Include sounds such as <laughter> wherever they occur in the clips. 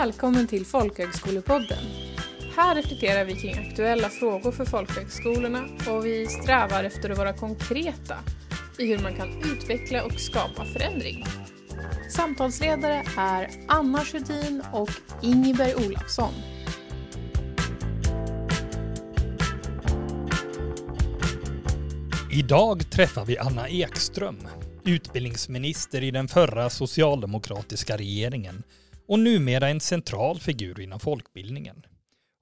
Välkommen till Folkhögskolepodden. Här reflekterar vi kring aktuella frågor för folkhögskolorna och vi strävar efter att vara konkreta i hur man kan utveckla och skapa förändring. Samtalsledare är Anna Sjödin och Ingeberg Olafsson. Idag träffar vi Anna Ekström, utbildningsminister i den förra socialdemokratiska regeringen och numera en central figur inom folkbildningen.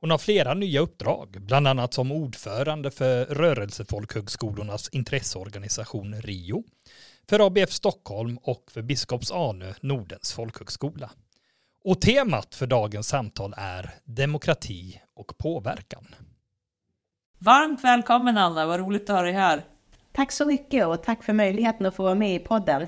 Hon har flera nya uppdrag, bland annat som ordförande för rörelsefolkhögskolornas intresseorganisation RIO, för ABF Stockholm och för Biskops Arnö Nordens folkhögskola. Och temat för dagens samtal är demokrati och påverkan. Varmt välkommen Anna, vad roligt att ha dig här. Tack så mycket och tack för möjligheten att få vara med i podden.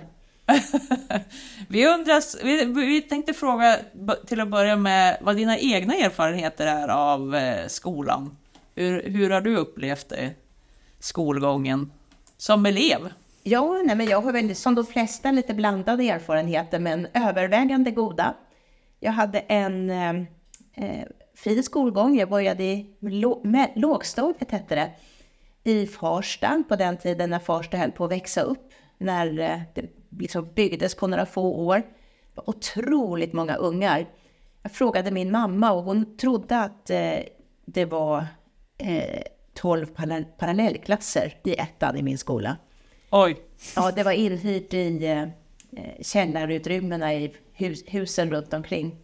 <laughs> vi, undras, vi, vi tänkte fråga till att börja med vad dina egna erfarenheter är av eh, skolan. Hur, hur har du upplevt det, skolgången som elev? Ja, nej, men jag har väl som de flesta lite blandade erfarenheter, men övervägande goda. Jag hade en eh, eh fin skolgång. Jag började i lågstadiet, hette det, i Farsta på den tiden när Farsta höll på att växa upp. När eh, det liksom byggdes på några få år. Det var otroligt många ungar. Jag frågade min mamma och hon trodde att eh, det var eh, 12 parallellklasser i ettan i min skola. Oj! Ja, det var inhyrt i eh, källarutrymmena i hus, husen runt omkring.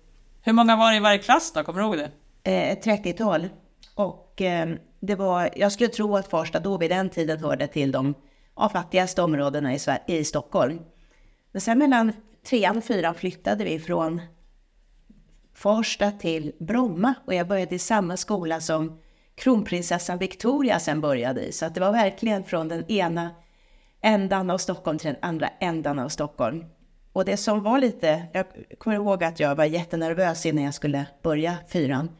Hur många var det i varje klass då? Kommer du ihåg det? Eh, 30-tal. Och eh, det var, jag skulle tro att Farsta då vid den tiden hörde till de av fattigaste områdena i, i Stockholm. Men sen mellan trean och fyran flyttade vi från Farsta till Bromma och jag började i samma skola som kronprinsessan Victoria sen började i. Så att det var verkligen från den ena ändan av Stockholm till den andra ändan av Stockholm. Och det som var lite, jag kommer ihåg att jag var jättenervös innan jag skulle börja fyran.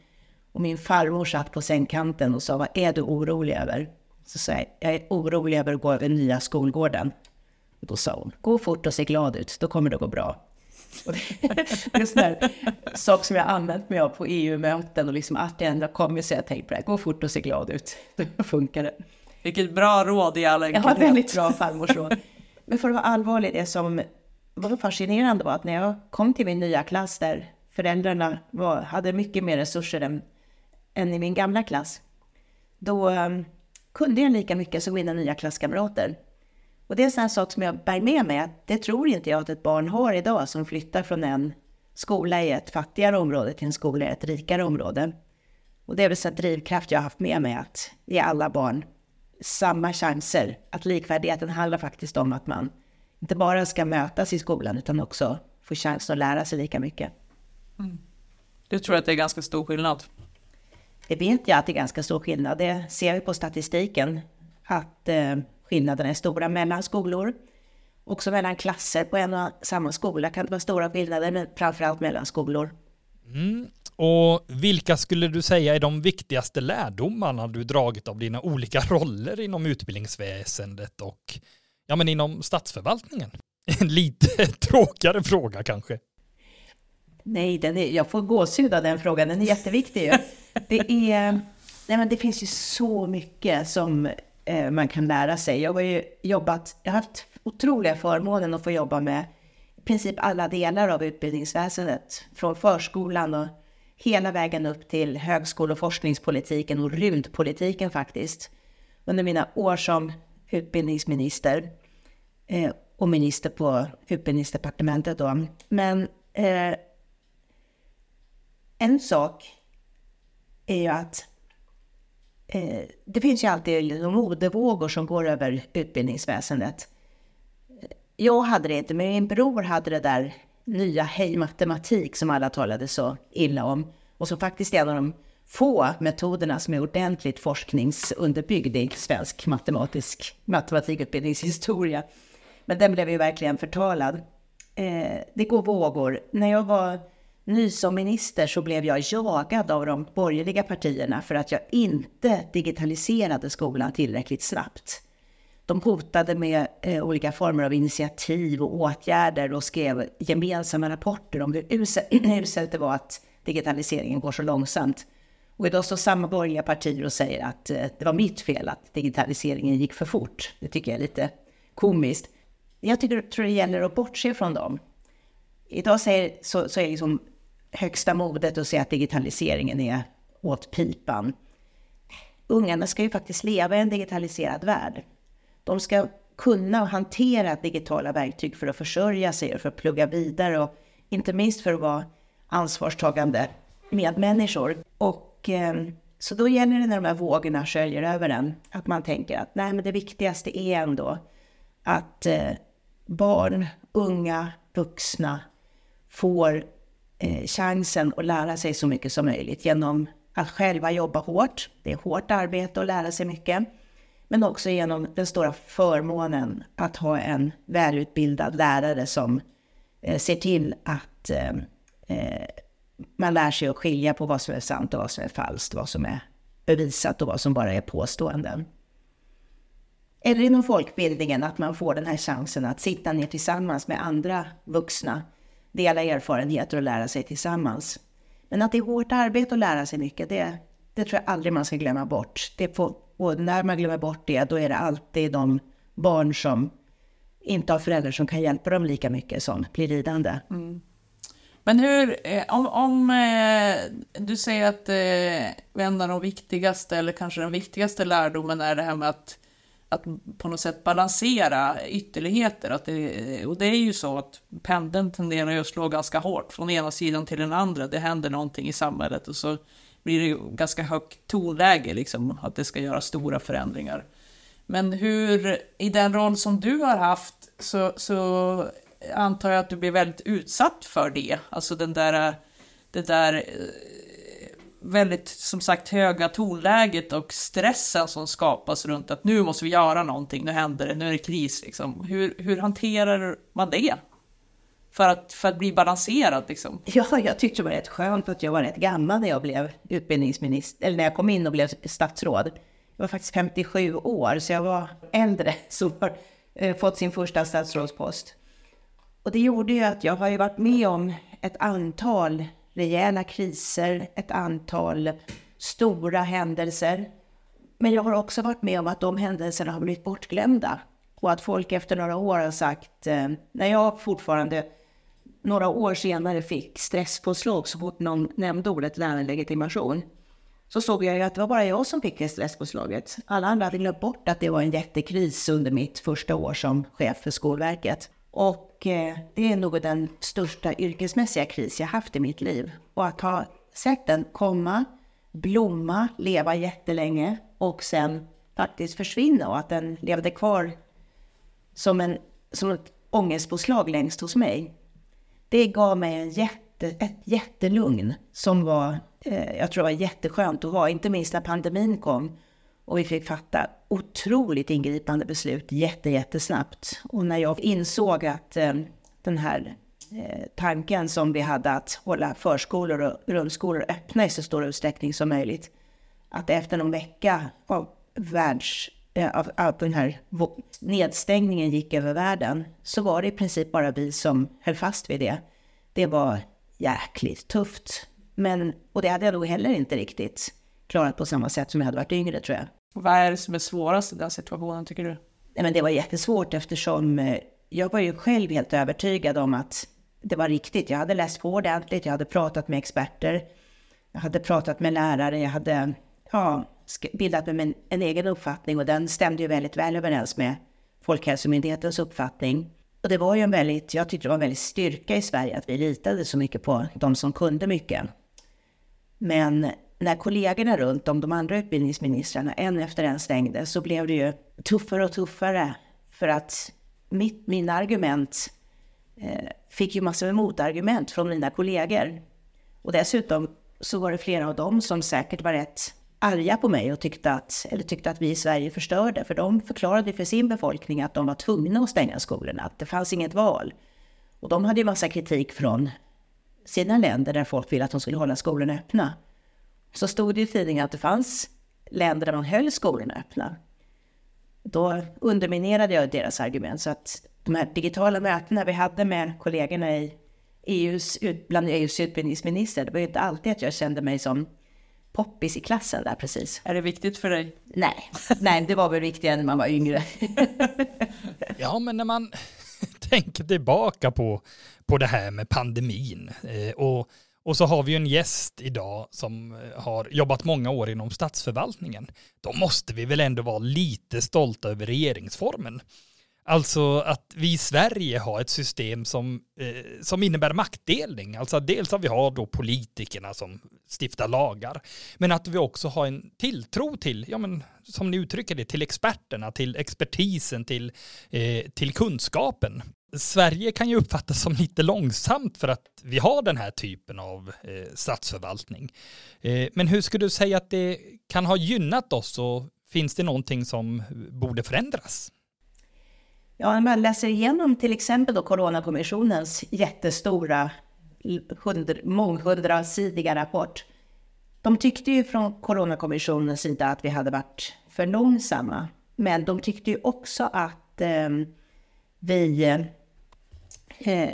Och min farmor satt på sängkanten och sa, vad är du orolig över? Så sa jag, jag är orolig över att gå över nya skolgården. Och då sa hon, gå fort och se glad ut, då kommer det gå bra. <laughs> Det, är en sån där sak som jag använt mig av på EU-möten och liksom att jag ändå kommer så jag tänkt på det, gå fort och se glad ut, då funkar det. Vilket bra råd i all enkelhet. Jag har väldigt bra farmorsråd. Men för att vara allvarlig, det som var fascinerande var att när jag kom till min nya klass där föräldrarna var, hade mycket mer resurser än, än i min gamla klass, då um, kunde jag lika mycket som mina nya klasskamrater. Och det är en sån sak som jag bär med mig, att det tror inte jag att ett barn har idag som flyttar från en skola i ett fattigare område till en skola i ett rikare område. Och det är väl så drivkraft jag har haft med mig att ge alla barn samma chanser. Att likvärdigheten handlar faktiskt om att man inte bara ska mötas i skolan utan också få chansen att lära sig lika mycket. Mm. Du tror att det är ganska stor skillnad? Det vet jag att det är ganska stor skillnad. Det ser vi på statistiken. Att eh, skillnaderna är stora mellan skolor. Också mellan klasser på en och samma skola kan det vara stora skillnader, men framförallt mellan skolor. Mm. Och vilka skulle du säga är de viktigaste lärdomarna du dragit av dina olika roller inom utbildningsväsendet och ja, men inom statsförvaltningen? <laughs> En lite tråkigare fråga kanske. Nej, den är, jag får gåshud av den frågan. Den är jätteviktig. <laughs> Det, är, nej men det finns ju så mycket som eh, man kan lära sig. Jag har ju jobbat, jag har haft otroliga förmånen att få jobba med i princip alla delar av utbildningsväsendet. Från förskolan och hela vägen upp till högskole och forskningspolitiken och rymdpolitiken faktiskt. Under mina år som utbildningsminister eh, och minister på utbildningsdepartementet då. Men eh, en sak är ju att eh, det finns ju alltid liksom modevågor som går över utbildningsväsendet. Jag hade det inte, men min bror hade det där nya Hej matematik som alla talade så illa om och som faktiskt är en av de få metoderna som är ordentligt forskningsunderbyggd i svensk matematisk matematikutbildningshistoria. Men den blev ju verkligen förtalad. Eh, det går vågor. När jag var ny som minister så blev jag jagad av de borgerliga partierna för att jag inte digitaliserade skolan tillräckligt snabbt. De hotade med eh, olika former av initiativ och åtgärder och skrev gemensamma rapporter om <clears throat> hur uselt det var att digitaliseringen går så långsamt. Och idag står samma borgerliga partier och säger att eh, det var mitt fel att digitaliseringen gick för fort. Det tycker jag är lite komiskt. Jag tycker, tror det gäller att bortse från dem. Idag säger, så, så är liksom högsta modet att säga att digitaliseringen är åt pipan. Ungarna ska ju faktiskt leva i en digitaliserad värld. De ska kunna hantera digitala verktyg för att försörja sig och för att plugga vidare och inte minst för att vara ansvarstagande medmänniskor. Och eh, så då gäller det när de här vågorna sköljer över en, att man tänker att nej, men det viktigaste är ändå att eh, barn, unga, vuxna får Eh, chansen att lära sig så mycket som möjligt genom att själva jobba hårt. Det är hårt arbete att lära sig mycket. Men också genom den stora förmånen att ha en välutbildad lärare som eh, ser till att eh, man lär sig att skilja på vad som är sant och vad som är falskt, vad som är bevisat och vad som bara är påståenden. Eller inom folkbildningen, att man får den här chansen att sitta ner tillsammans med andra vuxna, dela erfarenheter och lära sig tillsammans. Men att det är hårt arbete att lära sig mycket, det, det tror jag aldrig man ska glömma bort. Det får, och när man glömmer bort det, då är det alltid de barn som inte har föräldrar som kan hjälpa dem lika mycket som blir lidande. Mm. Men hur, eh, om, om eh, du säger att eh, en av de viktigaste, eller kanske den viktigaste lärdomen är det här med att, att på något sätt balansera ytterligheter. Att det, och det är ju så att pendeln tenderar ju att slå ganska hårt från ena sidan till den andra. Det händer någonting i samhället och så blir det ganska högt tonläge, liksom, att det ska göra stora förändringar. Men hur, i den roll som du har haft, så, så antar jag att du blir väldigt utsatt för det. Alltså den där, det där eh, väldigt, som sagt, höga tonläget och stressen som skapas runt att nu måste vi göra någonting, nu händer det, nu är det kris liksom. Hur, hur hanterar man det? För att, för att bli balanserad liksom? <laughs> Ja, jag tyckte det var rätt skönt att jag var rätt gammal när jag blev utbildningsminister, eller när jag kom in och blev statsråd. Jag var faktiskt 57 år, så jag var äldre <laughs> som har eh, fått sin första statsrådspost. Och det gjorde ju att jag har ju varit med om ett antal rejäla kriser, ett antal stora händelser. Men jag har också varit med om att de händelserna har blivit bortglömda. Och att folk efter några år har sagt, eh, när jag fortfarande några år senare fick stresspåslag så fort någon nämnde ordet lärarlegitimation, så såg jag ju att det var bara jag som fick det stresspåslaget. Alla andra hade glömt bort att det var en jättekris under mitt första år som chef för Skolverket. Och eh, det är nog den största yrkesmässiga kris jag haft i mitt liv. Och att ha sett den komma, blomma, leva jättelänge och sen faktiskt försvinna och att den levde kvar som, en, som ett ångestpåslag längst hos mig. Det gav mig en jätte, ett jättelugn som var, eh, jag tror det var jätteskönt att vara, inte minst när pandemin kom och vi fick fatta otroligt ingripande beslut jätte, jättesnabbt. Och när jag insåg att eh, den här eh, tanken som vi hade att hålla förskolor och grundskolor öppna i så stor utsträckning som möjligt, att efter någon vecka av världs eh, av, av den här nedstängningen gick över världen, så var det i princip bara vi som höll fast vid det. Det var jäkligt tufft. Men, och det hade jag nog heller inte riktigt klarat på samma sätt som jag hade varit yngre tror jag. Vad är det som är svårast i den situationen tycker du? Nej, men det var jättesvårt eftersom eh, jag var ju själv helt övertygad om att det var riktigt. Jag hade läst på ordentligt, jag hade pratat med experter, jag hade pratat med lärare, jag hade ja, bildat mig en, en egen uppfattning och den stämde ju väldigt väl överens med Folkhälsomyndighetens uppfattning. Och det var ju en väldigt, jag tyckte det var en väldigt styrka i Sverige att vi litade så mycket på de som kunde mycket. Men när kollegorna runt om, de andra utbildningsministrarna, en efter en stängde, så blev det ju tuffare och tuffare. För att mitt, mina argument eh, fick ju massor med motargument från mina kollegor. Och dessutom så var det flera av dem som säkert var rätt arga på mig och tyckte att, eller tyckte att vi i Sverige förstörde. För de förklarade för sin befolkning att de var tvungna att stänga skolorna, att det fanns inget val. Och de hade ju massa kritik från sina länder där folk ville att de skulle hålla skolorna öppna så stod det i tidningen att det fanns länder där man höll skolorna öppna. Då underminerade jag deras argument. Så att de här digitala mötena vi hade med kollegorna i EUs, bland EUs utbildningsminister. Det var ju inte alltid att jag kände mig som poppis i klassen där precis. Är det viktigt för dig? Nej, nej det var väl viktigare när man var yngre. <laughs> ja, men när man <laughs> tänker tillbaka på, på det här med pandemin eh, och och så har vi en gäst idag som eh, har jobbat många år inom statsförvaltningen. Då måste vi väl ändå vara lite stolta över regeringsformen. Alltså att vi i Sverige har ett system som, eh, som innebär maktdelning. Alltså dels att vi har då politikerna som stiftar lagar, men att vi också har en tilltro till, ja men som ni uttrycker det, till experterna, till expertisen, till, eh, till kunskapen. Sverige kan ju uppfattas som lite långsamt för att vi har den här typen av eh, statsförvaltning. Eh, men hur skulle du säga att det kan ha gynnat oss och finns det någonting som borde förändras? Ja, när man läser igenom till exempel då Coronakommissionens jättestora månghundrasidiga rapport. De tyckte ju från Coronakommissionens sida att vi hade varit för långsamma. Men de tyckte ju också att eh, vi eh,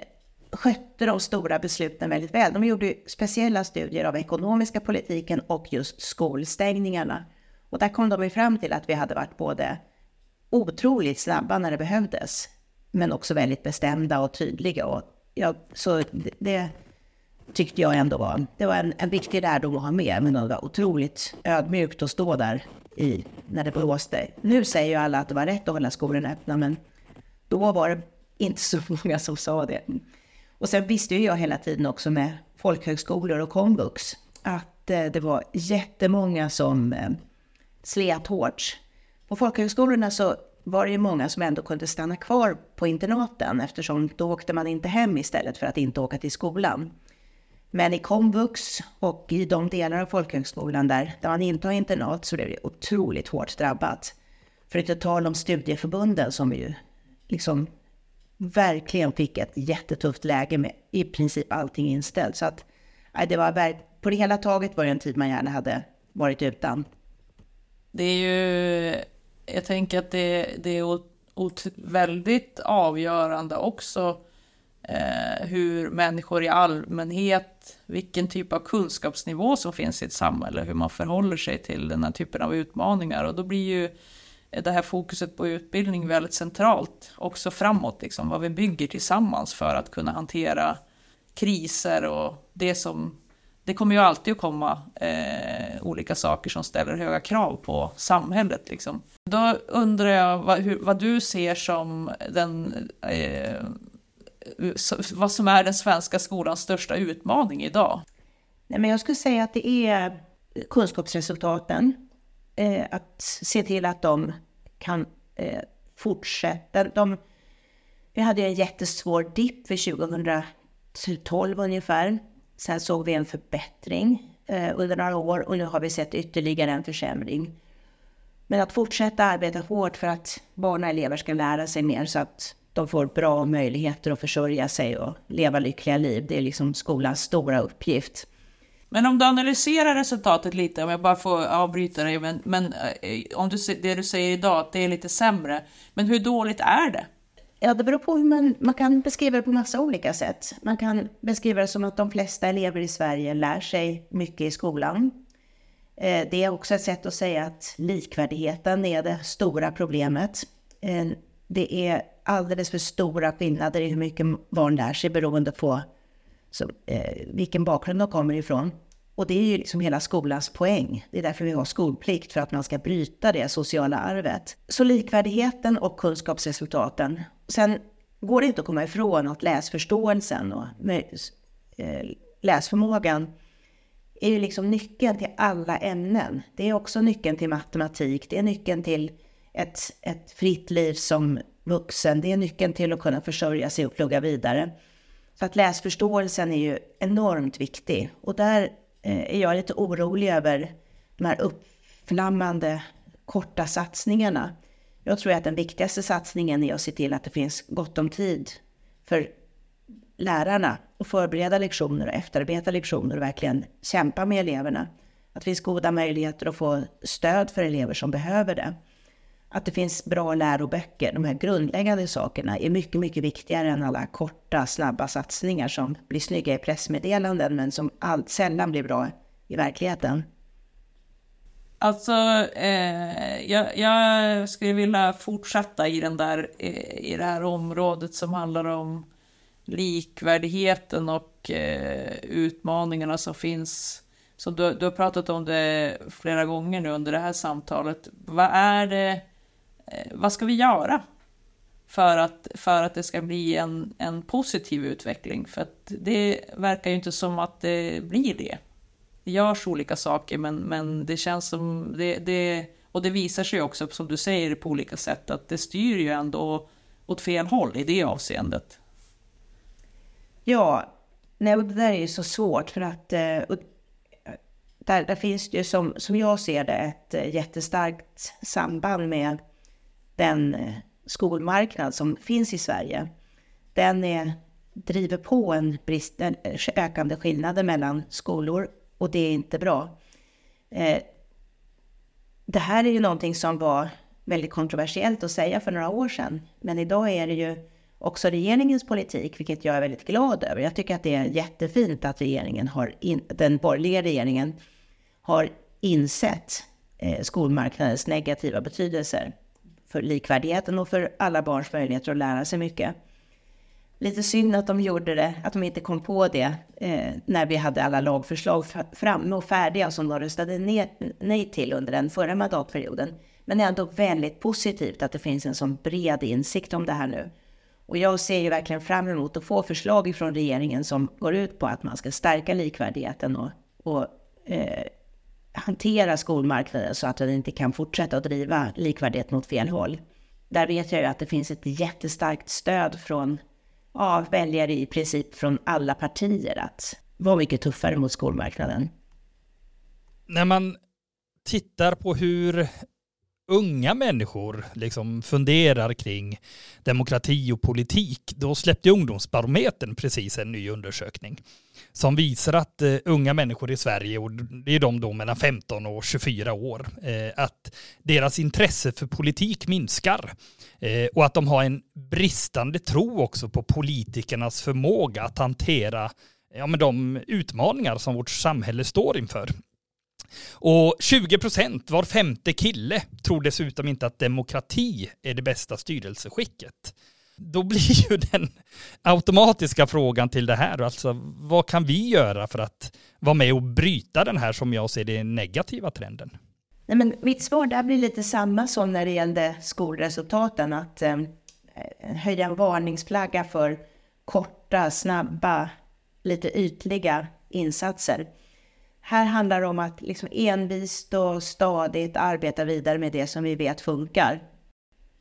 skötte de stora besluten väldigt väl. De gjorde speciella studier av ekonomiska politiken och just skolstängningarna. Och där kom de fram till att vi hade varit både otroligt snabba när det behövdes, men också väldigt bestämda och tydliga. Och ja, så det, tyckte jag ändå var, det var en, en viktig lärdom att ha med, men det var otroligt ödmjukt att stå där i, när det blåste. Nu säger ju alla att det var rätt att hålla skolorna öppna, men då var det inte så <laughs> många som sa det. Och sen visste ju jag hela tiden också med folkhögskolor och komvux att eh, det var jättemånga som eh, slet hårt på folkhögskolorna så var det ju många som ändå kunde stanna kvar på internaten eftersom då åkte man inte hem istället för att inte åka till skolan. Men i komvux och i de delar av folkhögskolan där, där man inte har internat så blev det otroligt hårt drabbat. För att inte tala om studieförbunden som ju liksom verkligen fick ett jättetufft läge med i princip allting inställt. Så att det var, på det hela taget var det en tid man gärna hade varit utan. Det är ju jag tänker att det, det är väldigt avgörande också eh, hur människor i allmänhet, vilken typ av kunskapsnivå som finns i ett samhälle, hur man förhåller sig till den här typen av utmaningar. Och då blir ju det här fokuset på utbildning väldigt centralt också framåt, liksom, vad vi bygger tillsammans för att kunna hantera kriser och det som det kommer ju alltid att komma eh, olika saker som ställer höga krav på samhället. Liksom. Då undrar jag vad, hur, vad du ser som den, eh, vad som är den svenska skolans största utmaning idag? Nej, men jag skulle säga att det är kunskapsresultaten. Eh, att se till att de kan eh, fortsätta. De, vi hade en jättesvår dipp för 2012 ungefär Sen såg vi en förbättring eh, under några år och nu har vi sett ytterligare en försämring. Men att fortsätta arbeta hårt för att barn och elever ska lära sig mer så att de får bra möjligheter att försörja sig och leva lyckliga liv. Det är liksom skolans stora uppgift. Men om du analyserar resultatet lite, om jag bara får avbryta dig, men, men eh, om du, det du säger idag, att det är lite sämre. Men hur dåligt är det? Ja, det beror på hur man, man kan beskriva det på massa olika sätt. Man kan beskriva det som att de flesta elever i Sverige lär sig mycket i skolan. Eh, det är också ett sätt att säga att likvärdigheten är det stora problemet. Eh, det är alldeles för stora skillnader i hur mycket barn lär sig beroende på så, eh, vilken bakgrund de kommer ifrån. Och det är ju liksom hela skolans poäng. Det är därför vi har skolplikt, för att man ska bryta det sociala arvet. Så likvärdigheten och kunskapsresultaten. Sen går det inte att komma ifrån att läsförståelsen och eh, läsförmågan är ju liksom nyckeln till alla ämnen. Det är också nyckeln till matematik, det är nyckeln till ett, ett fritt liv som vuxen, det är nyckeln till att kunna försörja sig och plugga vidare. Så att läsförståelsen är ju enormt viktig och där eh, är jag lite orolig över de här uppflammande korta satsningarna. Jag tror att den viktigaste satsningen är att se till att det finns gott om tid för lärarna att förbereda lektioner och efterarbeta lektioner och verkligen kämpa med eleverna. Att det finns goda möjligheter att få stöd för elever som behöver det att det finns bra läroböcker, de här grundläggande sakerna, är mycket, mycket viktigare än alla korta, snabba satsningar som blir snygga i pressmeddelanden men som allt sällan blir bra i verkligheten. Alltså, eh, jag, jag, skulle vilja fortsätta i, den där, eh, i det här området som handlar om likvärdigheten och eh, utmaningarna som finns. Så du, du har pratat om det flera gånger nu under det här samtalet. Vad är det, eh, Eh, vad ska vi göra för att, för att det ska bli en, en positiv utveckling? För att det verkar ju inte som att det blir det. Det görs olika saker men, men det känns som det, det och det visar sig också som du säger på olika sätt att det styr ju ändå åt fel håll i det avseendet. Ja, nej, det där är ju så svårt för att eh, där, där finns det ju som, som jag ser det ett eh, jättestarkt samband med den eh, skolmarknad som finns i Sverige. Den är, driver på en, brist, en eh, ökande skillnader mellan skolor och det är inte bra. Eh, det här är ju någonting som var väldigt kontroversiellt att säga för några år sedan, men idag är det ju också regeringens politik, vilket jag är väldigt glad över. Jag tycker att det är jättefint att regeringen har in, den borgerliga regeringen har insett eh, skolmarknadens negativa betydelser för likvärdigheten och för alla barns möjligheter att lära sig mycket. Lite synd att de gjorde det, att de inte kom på det eh, när vi hade alla lagförslag framme och färdiga som de röstade ne nej till under den förra mandatperioden. Men det är ändå väldigt positivt att det finns en sån bred insikt om det här nu. Och jag ser ju verkligen fram emot att få förslag från regeringen som går ut på att man ska stärka likvärdigheten och, och eh, hantera skolmarknaden så att den inte kan fortsätta att driva likvärdighet mot fel håll. Där vet jag ju att det finns ett jättestarkt stöd från ja, väljare i princip från alla partier att vara mycket tuffare mot skolmarknaden. När man tittar på hur unga människor liksom funderar kring demokrati och politik, då släppte Ungdomsbarometern precis en ny undersökning som visar att eh, unga människor i Sverige, och det är de då mellan 15 och 24 år, eh, att deras intresse för politik minskar eh, och att de har en bristande tro också på politikernas förmåga att hantera ja, men de utmaningar som vårt samhälle står inför. Och 20 procent, var femte kille, tror dessutom inte att demokrati är det bästa styrelseskicket. Då blir <laughs> ju den automatiska frågan till det här, alltså vad kan vi göra för att vara med och bryta den här som jag ser det negativa trenden? Nej, men mitt svar där blir lite samma som när det gällde skolresultaten, att eh, höja en varningsflagga för korta, snabba, lite ytliga insatser. Här handlar det om att liksom envist och stadigt arbeta vidare med det som vi vet funkar.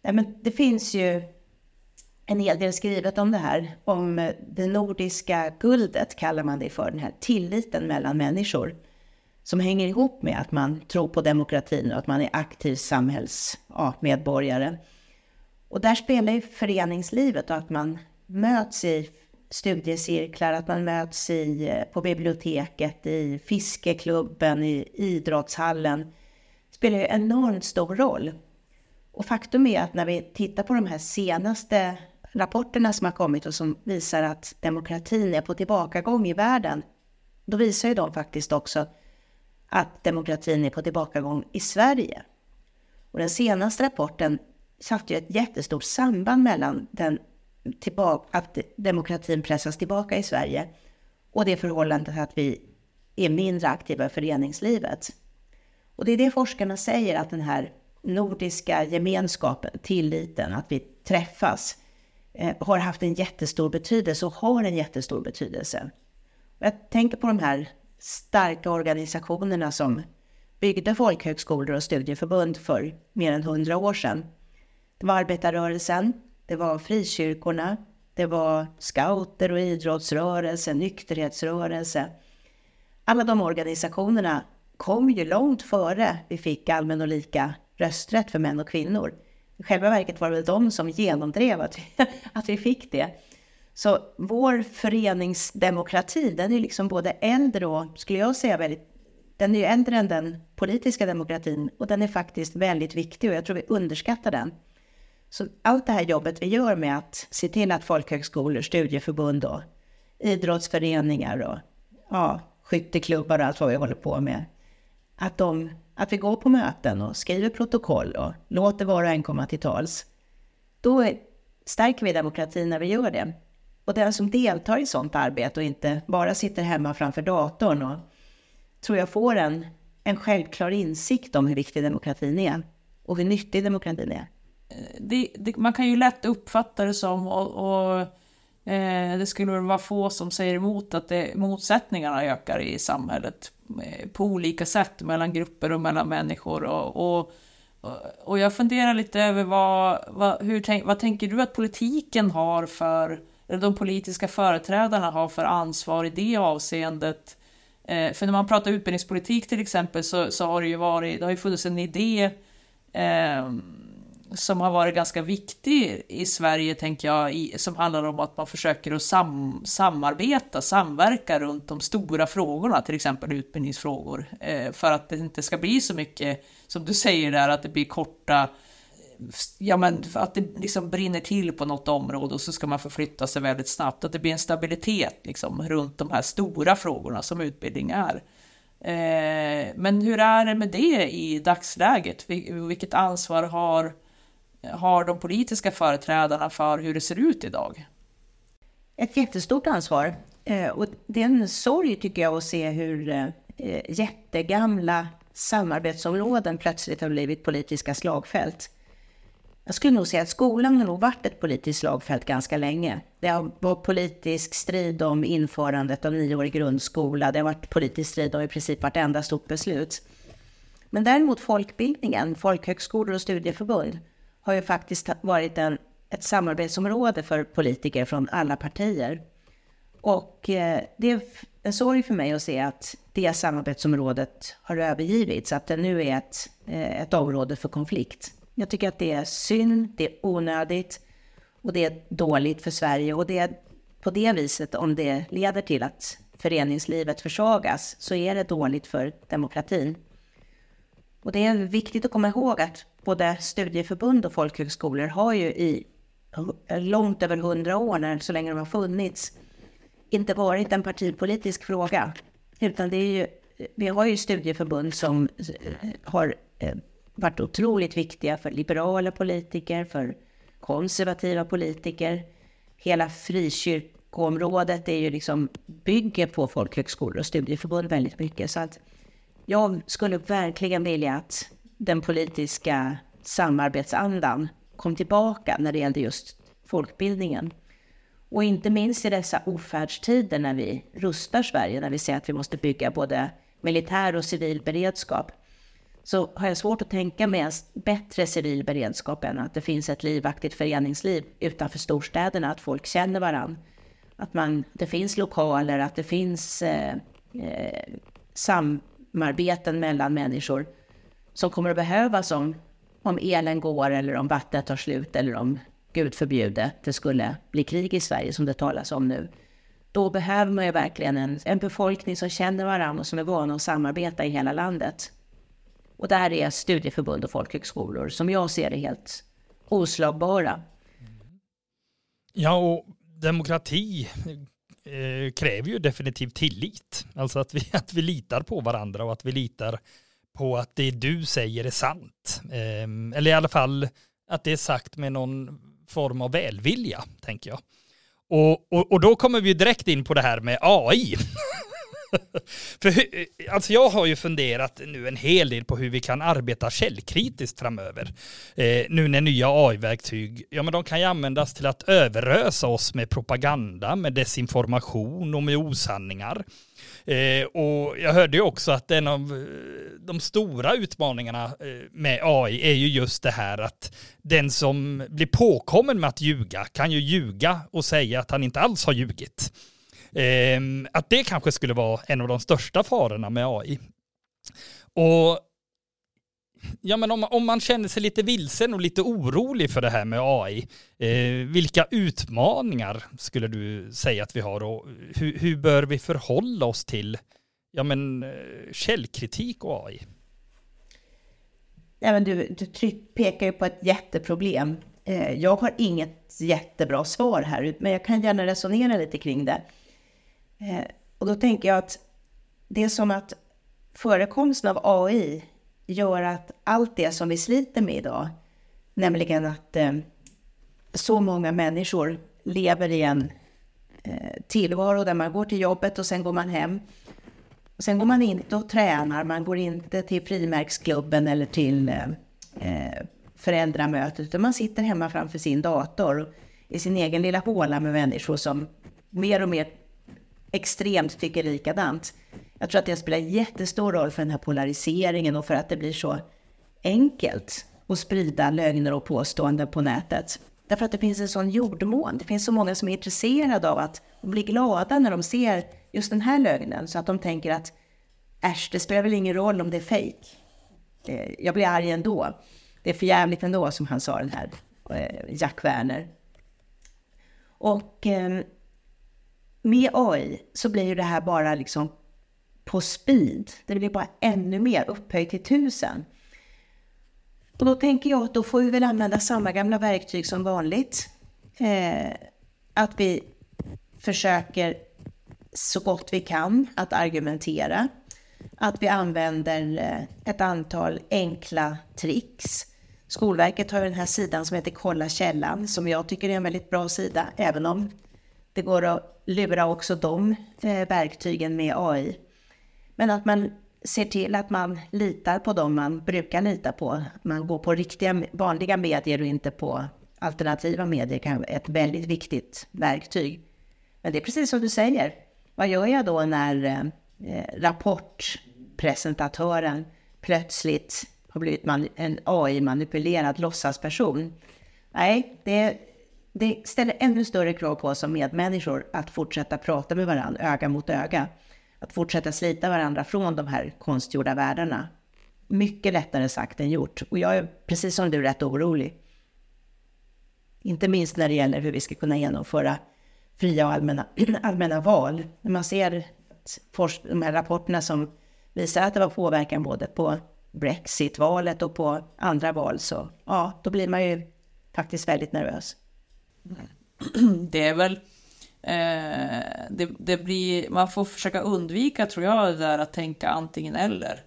Nej, men det finns ju en hel del skrivet om det här, om det nordiska guldet kallar man det för, den här tilliten mellan människor som hänger ihop med att man tror på demokratin och att man är aktiv samhällsmedborgare. Ja, och där spelar ju föreningslivet och att man möts i studiecirklar, att man möts i, eh, på biblioteket, i fiskeklubben, i idrottshallen. spelar ju enormt stor roll. Och faktum är att när vi tittar på de här senaste rapporterna som har kommit och som visar att demokratin är på tillbakagång i världen, då visar ju de faktiskt också att demokratin är på tillbakagång i Sverige. Och den senaste rapporten satte ju ett jättestort samband mellan den tillbaka, att demokratin pressas tillbaka i Sverige och det förhållandet att vi är mindre aktiva i föreningslivet. Och det är det forskarna säger, att den här nordiska gemenskapen, tilliten, att vi träffas, eh, har haft en jättestor betydelse och har en jättestor betydelse. Och jag tänker på de här starka organisationerna som byggde folkhögskolor och studieförbund för mer än hundra år sedan. Det var arbetarrörelsen, det var frikyrkorna, det var scouter och idrottsrörelse, nykterhetsrörelse. Alla de organisationerna kom ju långt före vi fick allmän och lika rösträtt för män och kvinnor. I själva verket var det väl de som genomdrev att vi, <laughs> att vi fick det. Så vår föreningsdemokrati, den är liksom både äldre och, skulle jag säga, väldigt den är ju äldre än den politiska demokratin och den är faktiskt väldigt viktig och jag tror vi underskattar den. Så allt det här jobbet vi gör med att se till att folkhögskolor, studieförbund och idrottsföreningar och ja, skytteklubbar och allt vad vi håller på med, att, de, att vi går på möten och skriver protokoll och låter var och en komma till tals. Då stärker vi demokratin när vi gör det. Och den som deltar i sånt arbete och inte bara sitter hemma framför datorn och tror jag får en, en självklar insikt om hur viktig demokratin är och hur nyttig demokratin är. Det, det, man kan ju lätt uppfatta det som, och, och eh, det skulle vara få som säger emot, att det, motsättningarna ökar i samhället eh, på olika sätt mellan grupper och mellan människor. Och, och, och jag funderar lite över vad, vad, hur, vad tänker du att politiken har för, eller de politiska företrädarna har för ansvar i det avseendet? Eh, för när man pratar utbildningspolitik till exempel så, så har det ju varit, det har ju funnits en idé eh, som har varit ganska viktig i Sverige, tänker jag, i, som handlar om att man försöker att sam, samarbeta, samverka runt de stora frågorna, till exempel utbildningsfrågor, eh, för att det inte ska bli så mycket, som du säger där, att det blir korta ja men att det liksom brinner till på något område och så ska man förflytta sig väldigt snabbt. Att det blir en stabilitet liksom runt de här stora frågorna som utbildning är. Eh, men hur är det med det i dagsläget? Vilket ansvar har, har de politiska företrädarna för hur det ser ut idag? Ett jättestort ansvar. Eh, och det är en sorg tycker jag att se hur eh, jättegamla samarbetsområden plötsligt har blivit politiska slagfält. Jag skulle nog säga att skolan har nog varit ett politiskt slagfält ganska länge. Det har varit politisk strid om införandet av nioårig grundskola. Det har varit politisk strid om i princip vartenda stort beslut. Men däremot folkbildningen, folkhögskolor och studieförbund har ju faktiskt varit en, ett samarbetsområde för politiker från alla partier. Och eh, det är en sorg för mig att se att det samarbetsområdet har övergivits, att det nu är ett, eh, ett område för konflikt. Jag tycker att det är synd, det är onödigt och det är dåligt för Sverige. Och det är på det viset, om det leder till att föreningslivet försvagas, så är det dåligt för demokratin. Och det är viktigt att komma ihåg att både studieförbund och folkhögskolor har ju i långt över hundra år, så länge de har funnits, inte varit en partipolitisk fråga. Utan det är ju, vi har ju studieförbund som eh, har eh, varit otroligt viktiga för liberala politiker, för konservativa politiker. Hela frikyrkoområdet är ju liksom, bygger på folkhögskolor och studieförbund väldigt mycket. Så att jag skulle verkligen vilja att den politiska samarbetsandan kom tillbaka när det gällde just folkbildningen. Och inte minst i dessa ofärdstider när vi rustar Sverige, när vi ser att vi måste bygga både militär och civil beredskap så har jag svårt att tänka mig en bättre civil beredskap än att det finns ett livaktigt föreningsliv utanför storstäderna, att folk känner varandra. Att man, det finns lokaler, att det finns eh, eh, samarbeten mellan människor som kommer att behövas om, om elen går eller om vattnet tar slut eller om, Gud förbjude, det skulle bli krig i Sverige som det talas om nu. Då behöver man ju verkligen en, en befolkning som känner varandra och som är vana att samarbeta i hela landet. Och där är studieförbund och folkhögskolor som jag ser det helt oslagbara. Ja, och demokrati eh, kräver ju definitivt tillit. Alltså att vi, <laughs> att vi litar på varandra och att vi litar på att det du säger är sant. Ehm, eller i alla fall att det är sagt med någon form av välvilja, tänker jag. Och, och, och då kommer vi direkt in på det här med AI. <laughs> För alltså jag har ju funderat nu en hel del på hur vi kan arbeta källkritiskt framöver. Eh, nu när nya AI-verktyg, ja men de kan ju användas till att överösa oss med propaganda, med desinformation och med osanningar. Eh, och jag hörde ju också att en av eh, de stora utmaningarna eh, med AI är ju just det här att den som blir påkommen med att ljuga kan ju ljuga och säga att han inte alls har ljugit. Eh, att det kanske skulle vara en av de största farorna med AI. Och ja, men om, om man känner sig lite vilsen och lite orolig för det här med AI, eh, vilka utmaningar skulle du säga att vi har och hur, hur bör vi förhålla oss till ja men, eh, källkritik och AI? Ja, men du, du pekar ju på ett jätteproblem. Eh, jag har inget jättebra svar här, men jag kan gärna resonera lite kring det. Eh, och då tänker jag att det är som att förekomsten av AI gör att allt det som vi sliter med idag, nämligen att eh, så många människor lever i en eh, tillvaro där man går till jobbet och sen går man hem. Och sen går man inte och tränar, man går inte till frimärksklubben eller till eh, eh, föräldramötet, utan man sitter hemma framför sin dator i sin egen lilla håla med människor som mer och mer extremt tycker likadant. Jag tror att det spelar jättestor roll för den här polariseringen och för att det blir så enkelt att sprida lögner och påståenden på nätet. Därför att det finns en sån jordmån. Det finns så många som är intresserade av att bli glada när de ser just den här lögnen. Så att de tänker att äsch, det spelar väl ingen roll om det är fejk. Eh, jag blir arg ändå. Det är för jävligt ändå, som han sa den här eh, Jack Werner. Och ehm, med AI så blir ju det här bara liksom på speed. Det blir bara ännu mer upphöjt till tusen. Och då tänker jag att då får vi väl använda samma gamla verktyg som vanligt. Eh, att vi försöker så gott vi kan att argumentera. Att vi använder eh, ett antal enkla tricks. Skolverket har ju den här sidan som heter Kolla källan som jag tycker är en väldigt bra sida, även om det går att lura också de eh, verktygen med AI. Men att man ser till att man litar på dem man brukar lita på. Man går på riktiga, vanliga medier och inte på alternativa medier kan vara ett väldigt viktigt verktyg. Men det är precis som du säger. Vad gör jag då när eh, rapportpresentatören plötsligt har blivit man, en AI-manipulerad låtsasperson? Nej, det, det ställer ännu större krav på oss som medmänniskor att fortsätta prata med varandra öga mot öga att fortsätta slita varandra från de här konstgjorda världarna. Mycket lättare sagt än gjort. Och jag är precis som du rätt orolig. Inte minst när det gäller hur vi ska kunna genomföra fria och allmänna, <clears throat> allmänna val. När man ser de här rapporterna som visar att det var påverkan både på Brexit-valet och på andra val, så ja, då blir man ju faktiskt väldigt nervös. Mm. <clears throat> Det är väl Eh, det, det, blir, man får försöka undvika, tror jag, det där att tänka antingen eller.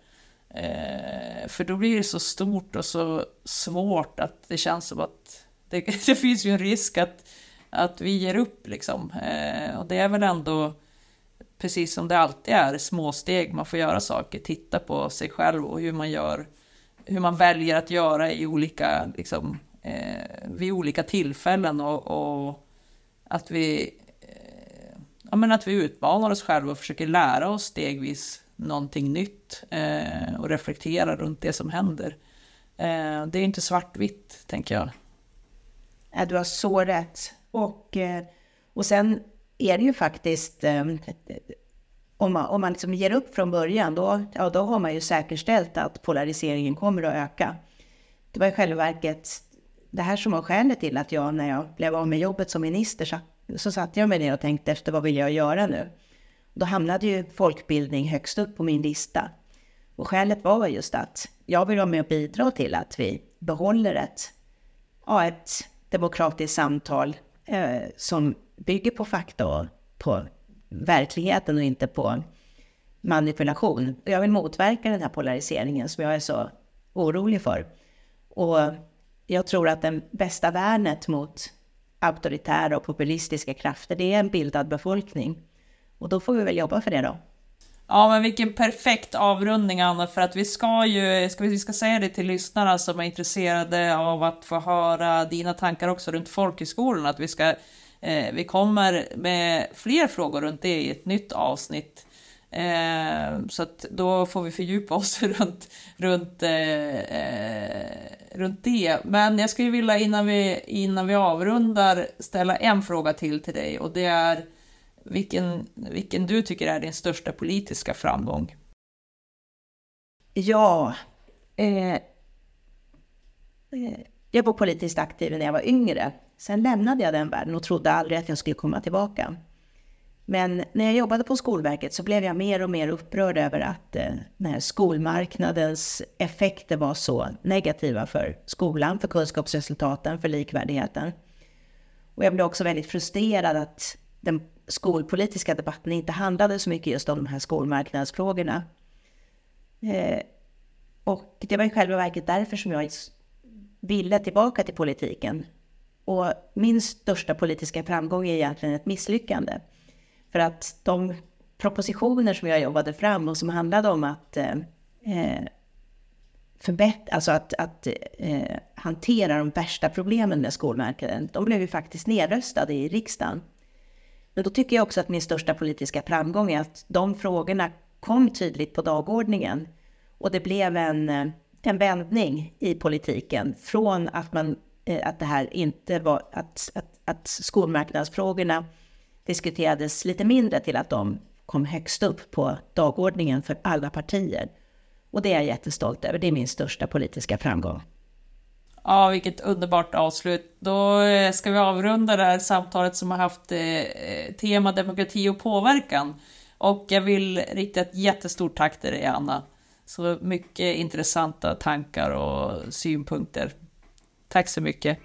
Eh, för då blir det så stort och så svårt att det känns som att det, <laughs> det finns ju en risk att, att vi ger upp liksom. Eh, och det är väl ändå, precis som det alltid är, små steg man får göra saker, titta på sig själv och hur man gör, hur man väljer att göra i olika, liksom, eh, vid olika tillfällen och, och att vi ja, men att vi utmanar oss själva och försöker lära oss stegvis någonting nytt eh, och reflektera runt det som händer. Eh, det är inte svartvitt, tänker jag. Ja, du har så rätt. Och, eh, och sen är det ju faktiskt, eh, om man, om man liksom ger upp från början, då, ja, då har man ju säkerställt att polariseringen kommer att öka. Det var i själva verket det här som var skälet till att jag, när jag blev av med jobbet som minister, satt så satte jag mig ner och tänkte efter vad vill jag göra nu? Då hamnade ju folkbildning högst upp på min lista. Och skälet var just att jag vill vara med och bidra till att vi behåller ett, ja, ett demokratiskt samtal eh, som bygger på fakta och på verkligheten och inte på manipulation. Jag vill motverka den här polariseringen som jag är så orolig för. Och jag tror att den bästa värnet mot auktoritära och populistiska krafter, det är en bildad befolkning. Och då får vi väl jobba för det då. Ja, men vilken perfekt avrundning Anna, för att vi ska ju, ska vi, vi ska säga det till lyssnarna som är intresserade av att få höra dina tankar också runt folkhögskolan, att vi ska, eh, vi kommer med fler frågor runt det i ett nytt avsnitt. Eh, så att då får vi fördjupa oss <laughs> runt, runt, eh, runt det. Men jag skulle vilja innan vi, innan vi avrundar ställa en fråga till till dig och det är vilken, vilken du tycker är din största politiska framgång? Ja, eh, eh jag var politiskt aktiv när jag var yngre. Sen lämnade jag den världen och trodde aldrig att jag skulle komma tillbaka. Men när jag jobbade på Skolverket så blev jag mer och mer upprörd över att eh, den här skolmarknadens effekter var så negativa för skolan, för kunskapsresultaten, för likvärdigheten. Och jag blev också väldigt frustrerad att den skolpolitiska debatten inte handlade så mycket just om de här skolmarknadsfrågorna. Eh, och det var i själva verket därför som jag ville tillbaka till politiken. Och min största politiska framgång är egentligen ett misslyckande. För att de propositioner som jag jobbade fram och som handlade om att eh, eh förbättra, alltså att, att eh, hantera de värsta problemen med skolmarknaden, de blev ju faktiskt nedröstade i riksdagen. Men då tycker jag också att min största politiska framgång är att de frågorna kom tydligt på dagordningen och det blev en, eh, en vändning i politiken från att, man, eh, att det här inte var, att, att, att skolmarknadsfrågorna diskuterades lite mindre till att de kom högst upp på dagordningen för alla partier. Och det är jag jättestolt över. Det är min största politiska framgång. Ja, vilket underbart avslut. Då eh, ska vi avrunda det här samtalet som har haft eh, tema demokrati och påverkan. Och jag vill rikta ett jättestort tack till dig, Anna. Så mycket intressanta tankar och synpunkter. Tack så mycket.